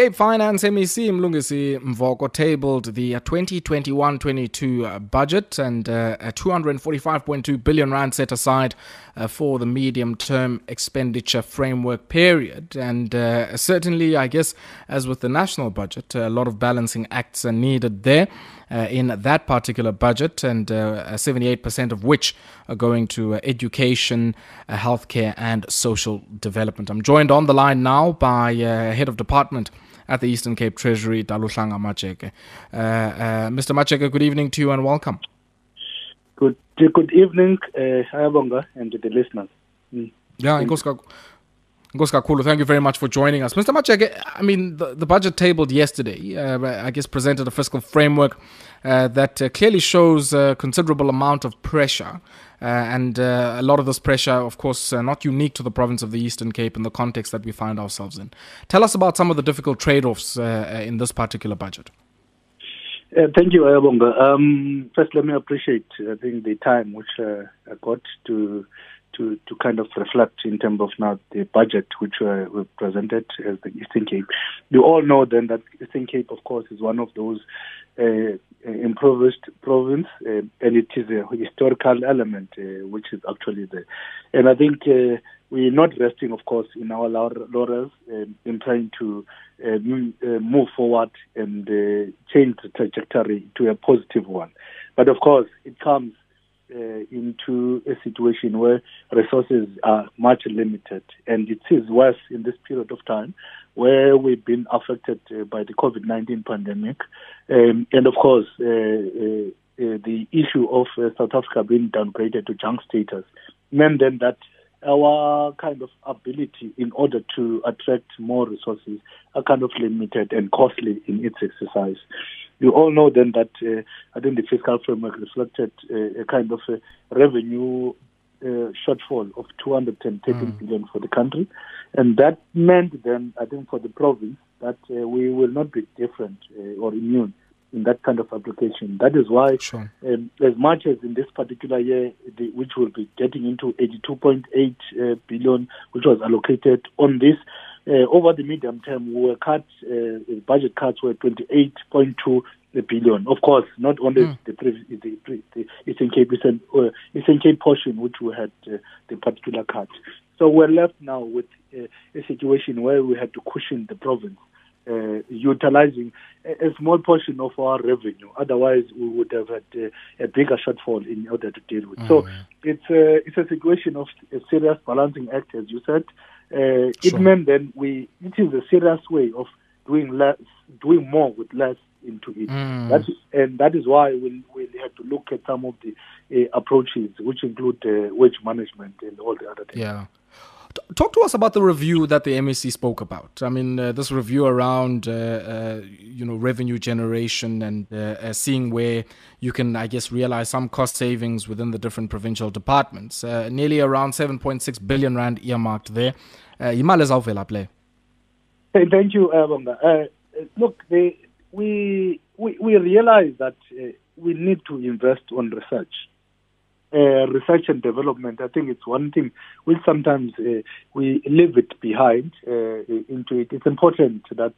Cape Finance MEC Mlungisi Mvoko tabled the 2021-22 uh, budget and uh, a 245.2 billion rand set aside uh, for the medium-term expenditure framework period. And uh, certainly, I guess, as with the national budget, a lot of balancing acts are needed there. Uh, in that particular budget, and uh, 78% of which are going to uh, education, uh, healthcare, and social development. I'm joined on the line now by Head of Department at the Eastern Cape Treasury, Daluhlanga Majeke. Uh, uh, Mr. Majeke, good evening to you and welcome. Good, good evening, uh, and to the listeners. Mm. Yeah, Ngozi thank you very much for joining us. Mr. Majeke, I mean, the, the budget tabled yesterday, uh, I guess, presented a fiscal framework uh, that uh, clearly shows a considerable amount of pressure. Uh, and uh, a lot of this pressure, of course, uh, not unique to the province of the Eastern Cape in the context that we find ourselves in. Tell us about some of the difficult trade offs in this particular budget. thank you, Ayabonga. Um, first, let me appreciate, I think, the time which I got to to, to kind of reflect in terms of now the budget which uh, we presented as the Eastern Cape. You all know then that Eastern Cape, of course, is one of those uh, impoverished province, uh, and it is a historical element uh, which is actually there. And I think uh, we're not resting, of course, in our laurels um, in trying to uh, move forward and change the trajectory to a positive one. But of course, it comes uh, into a situation where resources are much limited. And it is worse in this period of time where we've been affected uh, by the COVID 19 pandemic. Um, and of course, uh, uh, uh the issue of uh, South Africa being downgraded to junk status meant then that our kind of ability in order to attract more resources are kind of limited and costly in its exercise. You all know then that uh, I think the fiscal framework reflected uh, a kind of a revenue uh, shortfall of 230 mm. billion for the country, and that meant then I think for the province that uh, we will not be different uh, or immune in that kind of application. That is why, sure. um, as much as in this particular year, the, which will be getting into 82.8 uh, billion, which was allocated on this, uh, over the medium term, we were cut, uh, budget cuts were 28.2 billion. Of course, not only mm. the, the, the, the Eastern Cape, Eastern, uh, Eastern Cape portion, which we had uh, the particular cut. So we're left now with uh, a situation where we had to cushion the province. Uh, utilizing a, a, small portion of our revenue. Otherwise, we would have had uh, a bigger shortfall in order to deal with. Mm. So it's a, it's a situation of a serious balancing act, as you said. Uh, sure. It meant then we it is a serious way of doing less, doing more with less into it. Mm. That is, and that is why we we had to look at some of the uh, approaches, which include uh, wage management and all the other things. Yeah. Talk to us about the review that the MEC spoke about. I mean, uh, this review around, uh, uh, you know, revenue generation and uh, uh, seeing where you can, I guess, realize some cost savings within the different provincial departments. Uh, nearly around 7.6 billion rand earmarked there. Imali play. Thank you, Bonga. look, we, we, we realize that uh, we need to invest on research uh, research and development, I think it's one thing which sometimes uh, we leave it behind uh, into it. It's important that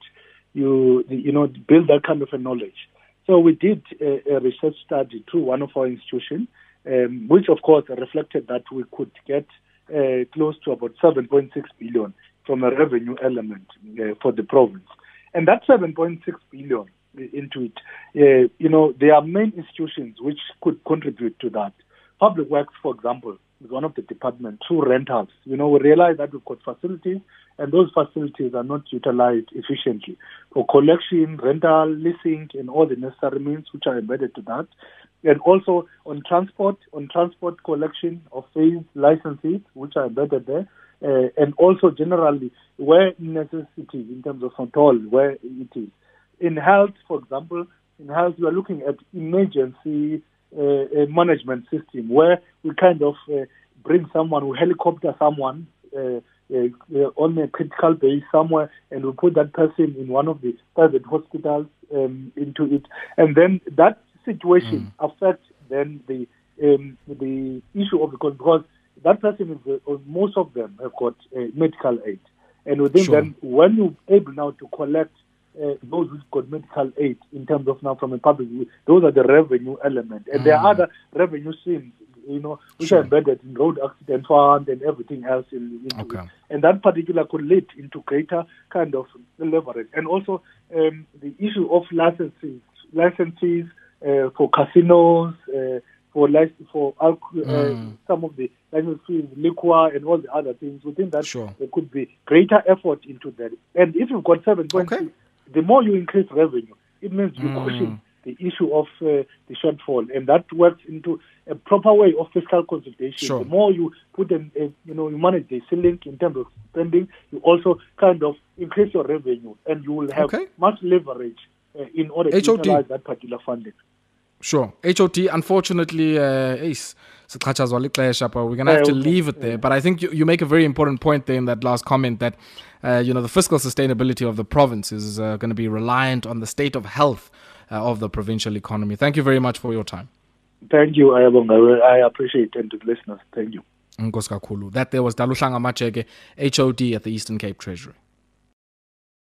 you you know build that kind of a knowledge. So we did a, a research study through one of our institutions, um, which of course reflected that we could get uh, close to about 7.6 billion from a revenue element uh, for the province, and that 7.6 billion into it, uh, you know, there are main institutions which could contribute to that. Public Works, for example, is one of the departments through rentals. You know, we realize that we've got facilities and those facilities are not utilized efficiently. For collection, rental, leasing, and all the necessary means which are embedded to that. And also on transport, on transport collection of fees, licenses, which are embedded there. Uh, and also generally where necessity in terms of control, where it is. In health, for example, in health, we are looking at emergency uh, management system where we kind of uh, bring someone, we helicopter someone uh, uh, on a critical base somewhere, and we put that person in one of the private hospitals um, into it, and then that situation mm. affects then the um, the issue of the because that person is uh, most of them have got uh, medical aid, and within sure. then when you're able now to collect uh, those who've got medical aid in terms of now from a public, those are the revenue element. And there are other revenue streams, you know, which Sure. are embedded in road accident fund and everything else in, into Okay. it. And that particular could lead into greater kind of leverage. And also um, the issue of licenses, licenses uh, for casinos, uh, for lic- for uh, Mm. some of the licenses, liquor, and all the other things. Within that, Sure. there could be greater effort into that. And if you've got seven point Okay. the more you increase revenue, it means you Mm. cushion the issue of uh, the shortfall, and that works into a proper way of fiscal consolidation. Sure. The more you put in, a, you know, you manage the ceiling in terms of spending, you also kind of increase your revenue, and you will have Okay. much leverage uh, in order to HOD. utilize that particular funding. Sure. HOD, unfortunately, uh, ace. but we're going to have to leave it there. But I think you, you make a very important point there in that last comment that, uh, you know, the fiscal sustainability of the province is uh, going to be reliant on the state of health uh, of the provincial economy. Thank you very much for your time. Thank you, Ayabonga. I appreciate it, and to the listeners, thank you. That there was Daluhlanga Majeke, HOD at the Eastern Cape Treasury.